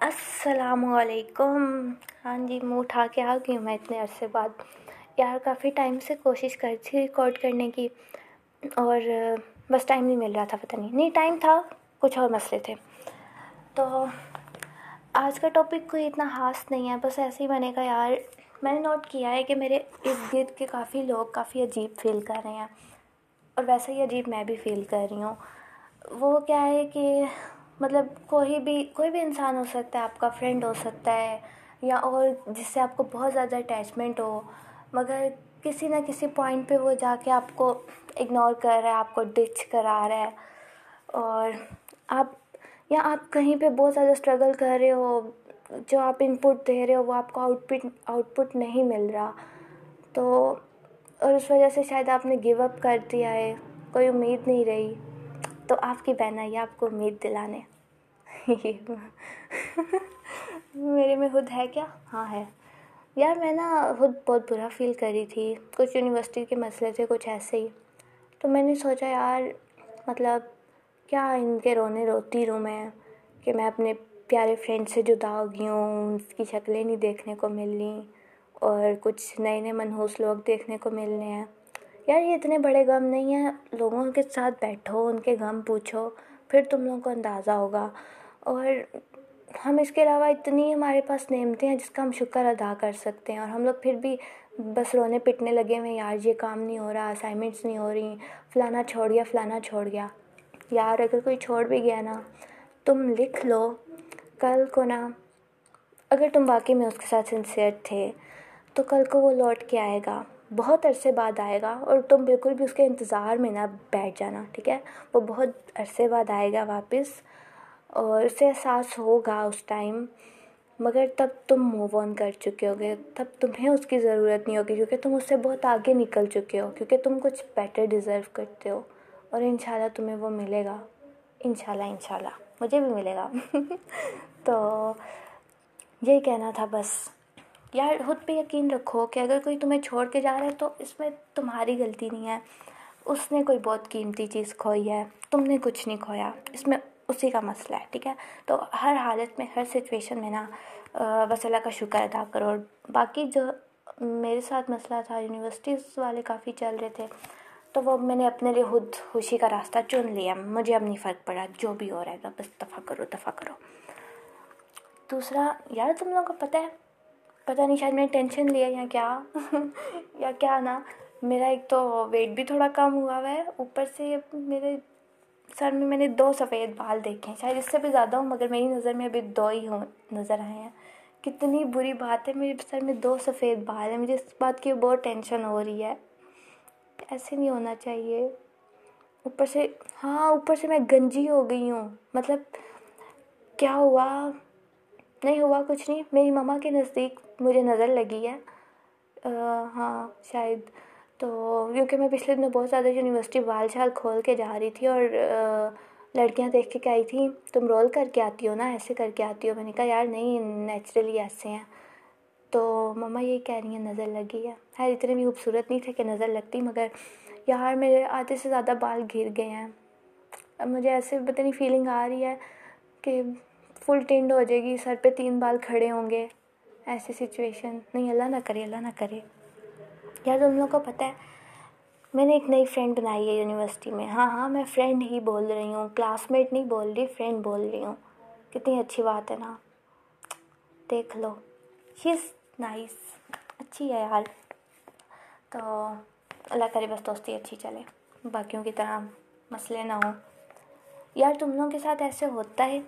السلام علیکم۔ ہاں جی منہ اٹھا کے آ گئی ہوں میں اتنے عرصے بعد۔ یار، کافی ٹائم سے کوشش کر تھی ریکارڈ کرنے کی، اور بس ٹائم نہیں مل رہا تھا، پتہ نہیں۔ نہیں، ٹائم تھا، کچھ اور مسئلے تھے۔ تو آج کا ٹاپک کوئی اتنا خاص نہیں ہے، بس ایسے ہی بنے گا یار، میں نے نوٹ کیا ہے کہ میرے ارد گرد کے کافی لوگ کافی عجیب فیل کر رہے ہیں۔ اور ویسے ہی عجیب میں بھی فیل کر رہی ہوں۔ وہ کیا ہے کہ مطلب کوئی بھی کوئی بھی انسان ہو سکتا ہے، آپ کا فرینڈ ہو سکتا ہے، یا اور جس سے آپ کو بہت زیادہ اٹیچمنٹ ہو، مگر کسی نہ کسی پوائنٹ پہ وہ جا کے آپ کو اگنور کر رہا ہے، آپ کو ڈچ کرا رہا ہے۔ اور آپ، یا آپ کہیں پہ بہت زیادہ اسٹرگل کر رہے ہو، جو آپ ان پٹ دے رہے ہو، وہ آپ کو آؤٹ پٹ آؤٹ پٹ نہیں مل رہا۔ تو اور اس وجہ سے شاید آپ نے گیو اپ کر دیا ہے، کوئی امید نہیں رہی۔ تو آپ کی بہن آئی آپ کو امید دلانے۔ میرے میں خود ہے کیا؟ ہاں ہے۔ یار میں نا خود بہت برا فیل کر رہی تھی۔ کچھ یونیورسٹی کے مسئلے تھے، کچھ ایسے ہی۔ تو میں نے سوچا یار مطلب کیا ان کے رونے روتی رہوں میں؟ کہ میں اپنے پیارے فرینڈ سے جدا ہو گئی ہوں اس کی شکلیں نہیں دیکھنے کو مل رہی، اور کچھ نئے نئے منحوس لوگ دیکھنے کو مل رہے ہیں۔ یار یہ اتنے بڑے غم نہیں ہیں، لوگوں کے ساتھ بیٹھو، ان کے غم پوچھو، پھر تم لوگوں کو اندازہ ہوگا۔ اور ہم اس کے علاوہ اتنی ہمارے پاس نعمتیں ہیں جس کا ہم شکر ادا کر سکتے ہیں۔ اور ہم لوگ پھر بھی بس رونے پٹنے لگے ہوئے یار یہ کام نہیں ہو رہا اسائنمنٹس نہیں ہو رہی، فلانا چھوڑ گیا، فلانا چھوڑ گیا۔ یار اگر کوئی چھوڑ بھی گیا نا، تم لکھ لو۔ کل کو نا، اگر تم واقعی میں اس کے ساتھ سنسیئر تھے، تو کل کو وہ لوٹ کے آئے گا۔ بہت عرصے بعد آئے گا اور تم بالکل بھی اس کے انتظار میں نہ بیٹھ جانا، ٹھیک ہے؟ وہ بہت عرصے بعد آئے گا واپس اور اسے احساس ہوگا اس ٹائم، مگر تب تم موو آن کر چکے ہو گے تب تمہیں اس کی ضرورت نہیں ہوگی، کیونکہ تم اس سے بہت آگے نکل چکے ہو، کیونکہ تم کچھ بیٹر ڈیزرو کرتے ہو اور ان شاء اللہ تمہیں وہ ملے گا۔ ان شاء اللہ ان شاء اللہ مجھے بھی ملے گا۔ تو یہی کہنا تھا بس۔ یار خود پہ یقین رکھو کہ اگر کوئی تمہیں چھوڑ کے جا رہا ہے تو اس میں تمہاری غلطی نہیں ہے۔ اس نے کوئی بہت قیمتی چیز کھوئی ہے، تم نے کچھ نہیں کھویا۔ اس میں اسی کا مسئلہ ہے، ٹھیک ہے؟ تو ہر حالت میں، ہر سچویشن میں نا بس اللہ کا شکر ادا کرو۔ اور باقی جو میرے ساتھ مسئلہ تھا یونیورسٹیز والے کافی چل رہے تھے، تو وہ میں نے اپنے لیے خود خوشی کا راستہ چن لیا۔ مجھے اب نہیں فرق پڑا، جو بھی ہو رہا ہے، بس دفع کرو دفع کرو۔ دوسرا، یار تم لوگوں کو پتہ ہے پتہ نہیں شاید میں نے ٹینشن لیا یا کیا یا کیا نا۔ میرا ایک تو ویٹ بھی تھوڑا کم ہوا ہوا ہے۔ اوپر سے میرے سر میں میں نے دو سفید بال دیکھے ہیں۔ شاید اس سے بھی زیادہ ہوں، مگر میری نظر میں ابھی دو ہی ہوں، نظر آئے ہیں۔ کتنی بری بات ہے، میرے سر میں دو سفید بال ہیں۔ مجھے اس بات کی بہت ٹینشن ہو رہی ہے۔ ایسے نہیں ہونا چاہیے۔ اوپر سے ہاں اوپر سے میں گنجی ہو گئی ہوں۔ مطلب کیا ہوا؟ نہیں ہوا کچھ نہیں۔ میری مما کے نزدیک مجھے نظر لگی ہے۔ ہاں شاید۔ تو کیونکہ میں پچھلے دنوں بہت زیادہ یونیورسٹی بال شال کھول کے جا رہی تھی اور لڑکیاں دیکھ کے کہہ رہی تھیں تم رول کر کے آتی ہو نا، ایسے کر کے آتی ہو۔ میں نے کہا، یار، نہیں، نیچرلی ایسے ہیں۔ تو مما یہی کہہ رہی ہیں، نظر لگی ہے۔ خیر، اتنے بھی خوبصورت نہیں تھے کہ نظر لگتی، مگر یار، میرے آدھے سے زیادہ بال گر گئے ہیں۔ اب مجھے ایسے پتہ نہیں فیلنگ آ رہی ہے کہ فل ٹینڈ ہو جائے گی، سر پہ تین بال کھڑے ہوں گے۔ ایسی سچویشن نہیں، اللہ نہ کرے، اللہ نہ کرے۔ یار، تم لوگوں کو پتہ ہے، میں نے ایک نئی فرینڈ بنائی ہے یونیورسٹی میں۔ ہاں ہاں میں فرینڈ ہی بول رہی ہوں۔ کلاس میٹ نہیں بول رہی فرینڈ بول رہی ہوں۔ کتنی اچھی بات ہے نا۔ دیکھ لو۔ شی از نائس اچھی ہے یار۔ تو اللہ کرے، بس دوستی اچھی چلے۔ باقیوں کی طرح مسئلے نہ ہوں۔ یار، تم لوگوں کے ساتھ ایسے ہوتا ہے؟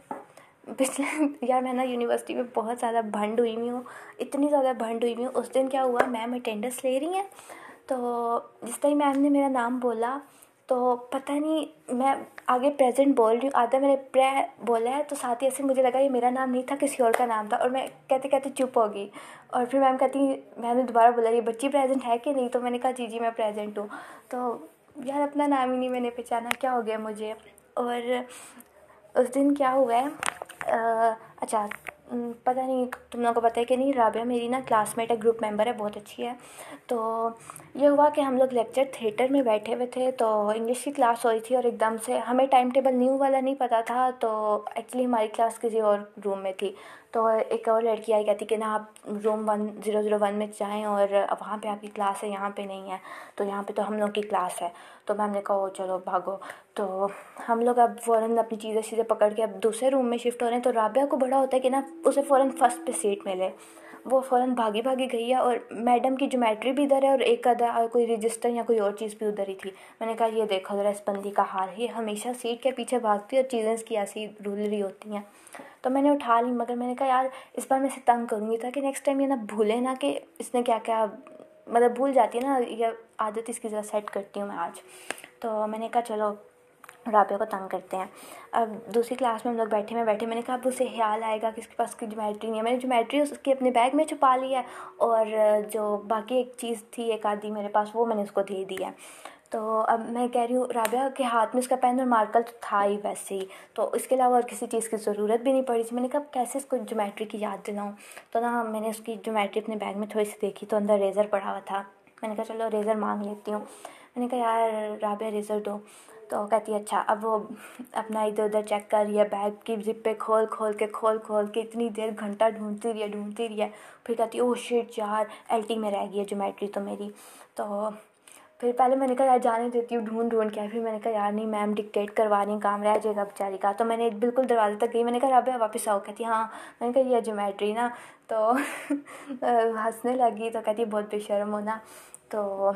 پچھلے یار میں نا یونیورسٹی میں بہت زیادہ بھنڈ ہوئی ہوئی ہوں، اتنی زیادہ بھنڈ ہوئی ہوئی ہوں۔ اس دن کیا ہوا، میم اٹینڈنس لے رہی ہیں۔ تو جس طرح میم نے میرا نام بولا، تو پتہ نہیں میں آگے پریزنٹ بول رہی ہوں۔ آدھا میں نے پرے بولا ہے، تو ساتھ ہی ایسے مجھے لگا یہ میرا نام نہیں تھا، کسی اور کا نام تھا۔ اور میں کہتے کہتے چپ ہو گئی۔ اور پھر میم کہتی، میم نے دوبارہ بولا، یہ بچی پریزنٹ ہے کہ نہیں؟ تو میں نے کہا جی جی میں پریزنٹ ہوں۔ تو یار اپنا نام ہی نہیں میں نے پہچانا، کیا ہو گیا مجھے؟ اور اس دن کیا ہوا ہے؟ اچھا پتہ نہیں تم لوگوں کو پتہ ہے کہ نہیں، رابعہ میری نا کلاس میٹ ہے، گروپ ممبر ہے، بہت اچھی ہے۔ تو یہ ہوا کہ ہم لوگ لیکچر تھیٹر میں بیٹھے ہوئے تھے، تو انگلش کی کلاس ہو رہی تھی اور ایک دم سے ہمیں ٹائم ٹیبل نیو والا نہیں پتہ تھا، تو ایکچولی ہماری کلاس کسی اور روم میں تھی۔ تو ایک اور لڑکی آئی، کہتی کہ نا، آپ room one, zero zero one میں جائیں اور وہاں پہ آپ کی کلاس ہے، یہاں پہ نہیں ہے، تو یہاں پہ تو ہم لوگ کی کلاس ہے۔ تو میم نے کہا او چلو، بھاگو۔ تو ہم لوگ اب فوراً اپنی چیزیں چیزیں پکڑ کے اب دوسرے روم میں شفٹ ہو رہے ہیں۔ تو رابعہ کو بڑا ہوتا ہے کہ نا، اسے فوراً فرسٹ پہ سیٹ ملے۔ وہ فوراً بھاگی بھاگی گئی ہے اور میڈم کی جومیٹری بھی ادھر ہے اور ایک آدھا کوئی رجسٹر یا کوئی اور چیز بھی ادھر ہی تھی۔ میں نے کہا، یہ دیکھو ذرا، اس بندی کا حال ہے۔ ہمیشہ سیٹ کے پیچھے بھاگتی ہے اور چیزیں اس کی ایسی رول رہی ہوتی ہیں۔ تو میں نے اٹھا لی، مگر میں نے کہا، یار، اس بار میں اسے تنگ کروں گی تاکہ نیکسٹ ٹائم یہ نا بھولے نا کہ اس نے کیا کیا مطلب بھول جاتی ہے نا یہ عادت اس کی ذرا سیٹ کرتی ہوں میں آج۔ تو میں نے کہا چلو رابعہ کو تنگ کرتے ہیں۔ اب دوسری کلاس میں ہم لوگ بیٹھے میں بیٹھے میں نے کہا، اب اسے خیال آئے گا کہ اس کے پاس کوئی جومیٹری نہیں ہے۔ میں نے جومیٹری اس کی اپنے بیگ میں چھپا لی ہے اور جو باقی ایک چیز تھی، ایک آدھی میرے پاس، وہ میں نے اس کو دے دی ہے۔ تو اب میں کہہ رہی ہوں، رابعہ کے ہاتھ میں اس کا پین اور مارکر تو تھا ہی ویسے ہی۔ تو اس کے علاوہ اور کسی چیز کی ضرورت بھی نہیں پڑی تھی۔ میں نے کہا کیسے اس کو جومیٹری کی یاد دلاؤں؟ تو نا میں نے اس کی جومیٹری اپنے بیگ میں تھوڑی سی دیکھی تو اندر ریزر پڑا ہوا تھا۔ میں نے کہا، چلو ریزر مانگ لیتی ہوں۔ میں نے کہا، یار رابعہ ریزر دو۔ تو کہتی ہے اچھا اب وہ اپنا ادھر ادھر چیک کر رہی ہے بیگ کی زپ پہ کھول کھول کے کھول کھول کے اتنی دیر گھنٹہ ڈھونڈتی رہی ہے، ڈھونڈتی رہی ہے۔ پھر کہتی ہے او شیٹ یار ایل ٹی میں رہ گئی ہے جومیٹری تو میری۔ تو پھر پہلے میں نے کہا، یار، جانے دیتی ہوں، ڈھونڈ ڈھونڈ کے پھر میں نے کہا، یار، نہیں میم ڈکٹیٹ کروا رہی کام رہ جائے گا بیچاری کا۔ تو میں نے بالکل دروازے تک گئی۔ میں نے کہا، رابعہ واپس آؤ۔ کہتی ہاں۔ میں نے کہا، یہ جومیٹری نا۔ تو ہنسنے لگی تو کہتی بہت بے شرم ہونا۔ تو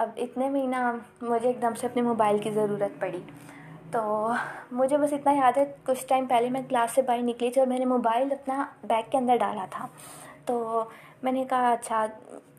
اب اتنے میں نا مجھے ایک دم سے اپنے موبائل کی ضرورت پڑی۔ تو مجھے بس اتنا یاد ہے، کچھ ٹائم پہلے میں کلاس سے باہر نکلی تھی اور میں نے موبائل اپنا بیگ کے اندر ڈالا تھا۔ تو میں نے کہا اچھا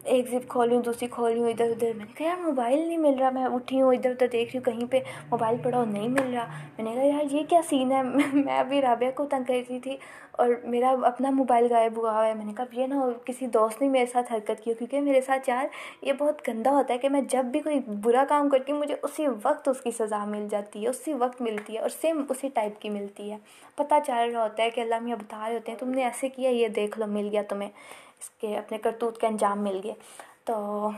ایک زپ کھولی ہوں دوسری کھولی ہوں ادھر ادھر۔ میں نے کہا، یار، موبائل نہیں مل رہا، میں اٹھی ہوں، ادھر ادھر دیکھ رہی ہوں، کہیں پہ موبائل پڑا ہو، نہیں مل رہا۔ میں نے کہا، یار، یہ کیا سین ہے؟ میں ابھی رابعہ کو تنگ کر رہی تھی اور میرا اپنا موبائل غائب ہوا ہوا ہے۔ میں نے کہا یہ نہ کسی دوست نے میرے ساتھ حرکت کی کیونکہ میرے ساتھ، یار، یہ بہت گندا ہوتا ہے کہ میں جب بھی کوئی برا کام کرتی ہوں، مجھے اسی وقت اس کی سزا مل جاتی ہے، اسی وقت ملتی ہے اور سیم اسی ٹائپ کی ملتی ہے۔ پتہ چل رہا ہوتا ہے کہ اللہ میاں بتا رہے ہوتے ہیں، تم نے ایسے کیا، یہ دیکھ لو، مل گیا تمہیں۔ اس کے اپنے کرتوت کے انجام مل گئے تو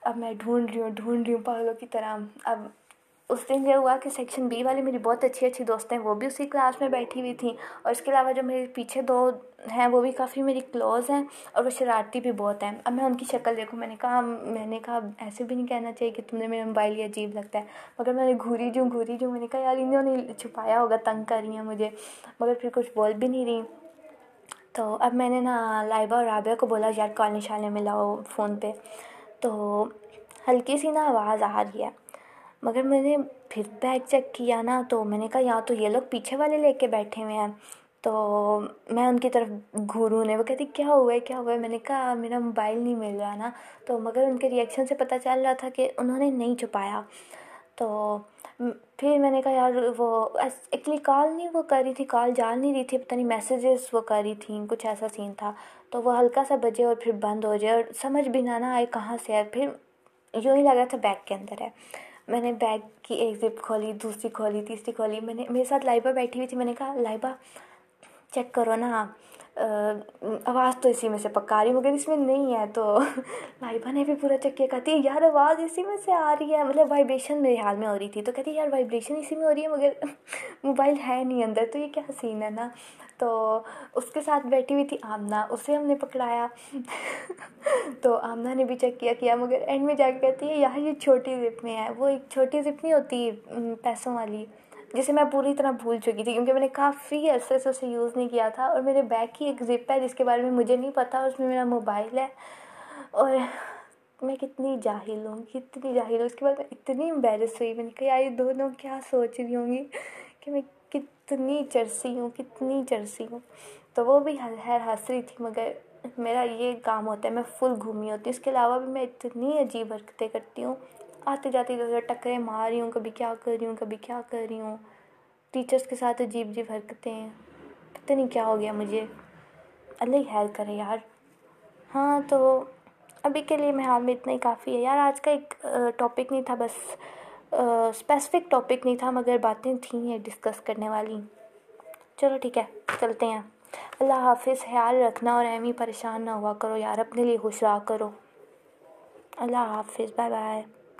اب میں ڈھونڈ رہی ہوں، ڈھونڈ رہی ہوں پاگلوں کی طرح۔ اب اس دن یہ ہوا کہ سیکشن بی والی میری بہت اچھی اچھی دوستیں وہ بھی اسی کلاس میں بیٹھی ہوئی تھیں۔ اور اس کے علاوہ جو میرے پیچھے دو ہیں، وہ بھی کافی میری کلوز ہیں اور وہ شرارتی بھی بہت ہیں۔ اب میں ان کی شکل دیکھوں، میں نے کہا، میں نے کہا، ایسے بھی نہیں کہنا چاہیے کہ تم نے میرا موبائل یہ عجیب لگتا ہے۔ مگر میں نے گھوری جی جوں گھوری جی جوں میں نے کہا، یار، انہوں نے چھپایا ہوگا، تنگ کر رہی ہیں مجھے۔ مگر پھر کچھ بول بھی نہیں رہی۔ تو اب میں نے نا لائبہ اور رابعہ کو بولا، یار کالیں شالیں ملاؤ فون پہ تو ہلکی سی نا آواز آ رہی ہے۔ مگر میں نے پھر بیگ چیک کیا نا تو میں نے کہا، یہاں تو یہ لوگ پیچھے والے لے کے بیٹھے ہوئے ہیں تو میں ان کی طرف گھوروں نے، وہ کہتی، کیا ہوا ہے، کیا ہوا ہے؟ میں نے کہا، میرا موبائل نہیں مل رہا نا تو مگر ان کے ریئیکشن سے پتہ چل رہا تھا کہ انہوں نے نہیں چھپایا۔ تو پھر میں نے کہا یار وہ ایکچولی کال نہیں وہ کر رہی تھی، کال جان نہیں رہی تھی، پتہ نہیں میسیجز وہ کر رہی تھیں، کچھ ایسا سین تھا۔ تو وہ ہلکا سا بجے اور پھر بند ہو جائے اور سمجھ بھی نہ نہ آئے کہاں سے ہے پھر یوں ہی لگ رہا تھا بیگ کے اندر ہے۔ میں نے بیگ کی ایک زپ کھولی، دوسری کھولی، تیسری کھولی۔ میں نے میرے ساتھ لائبہ بیٹھی ہوئی تھی، میں نے کہا لائبہ چیک کرو نا آواز تو اسی میں سے پکا رہی، مگر اس میں نہیں ہے تو لائبہ نے بھی پورا چیک کیا، کہتی ہے، یار آواز اسی میں سے آ رہی ہے مطلب وائبریشن میرے حال میں ہو رہی تھی، تو کہتی ہے، یار وائبریشن اسی میں ہو رہی ہے، مگر موبائل ہے نہیں اندر، تو یہ کیا سین ہے نا؟ تو اس کے ساتھ بیٹھی ہوئی تھی آمنہ اسے ہم نے پکڑایا تو آمنہ نے بھی چیک کیا کیا، مگر اینڈ میں جا کے کہتی ہے، یار یہ چھوٹی زپ میں ہے، وہ ایک چھوٹی زپ نہیں ہوتی پیسوں والی۔ جسے میں پوری طرح بھول چکی تھی کیونکہ میں نے کافی عرصے سے اسے یوز نہیں کیا تھا اور میرے بیگ کی ایک زپ ہے جس کے بارے میں مجھے نہیں پتہ اس میں میرا موبائل ہے اور میں کتنی جاہل ہوں، کتنی جاہل ہوں۔ اس کے بعد میں اتنی امبیرس ہوئی، میں نے کہا، یار، یہ دونوں کیا سوچ رہی ہوں گی کہ میں کتنی چرسی ہوں، کتنی چرسی ہوں۔ تو وہ بھی خیر، ہنس رہی تھی، مگر میرا یہ کام ہوتا ہے، میں فل گھومی ہوتی ہوں۔ اس کے علاوہ بھی میں اتنی عجیب حرکتیں کرتی ہوں۔ آتے جاتے ادھر ادھر ٹکریں مار رہی ہوں، کبھی کیا کر رہی ہوں، کبھی کیا کر رہی ہوں۔ ٹیچرس کے ساتھ عجیب عجیب حرکتیں پتہ نہیں کیا ہو گیا مجھے۔ اللہ ہی خیر کرے یار۔ ہاں تو ابھی کے لیے میں حال میں اتنا ہی کافی ہے۔ یار، آج کا ایک ٹاپک نہیں تھا بس۔ اسپیسیفک ٹاپک نہیں تھا، مگر باتیں تھیں ڈسکس کرنے والی۔ چلو ٹھیک ہے، چلتے ہیں۔ اللہ حافظ، خیال رکھنا اور ایویں پریشان نہ ہوا کرو یار، اپنے لیے خوش رہا کرو۔ اللہ حافظ بائے بائے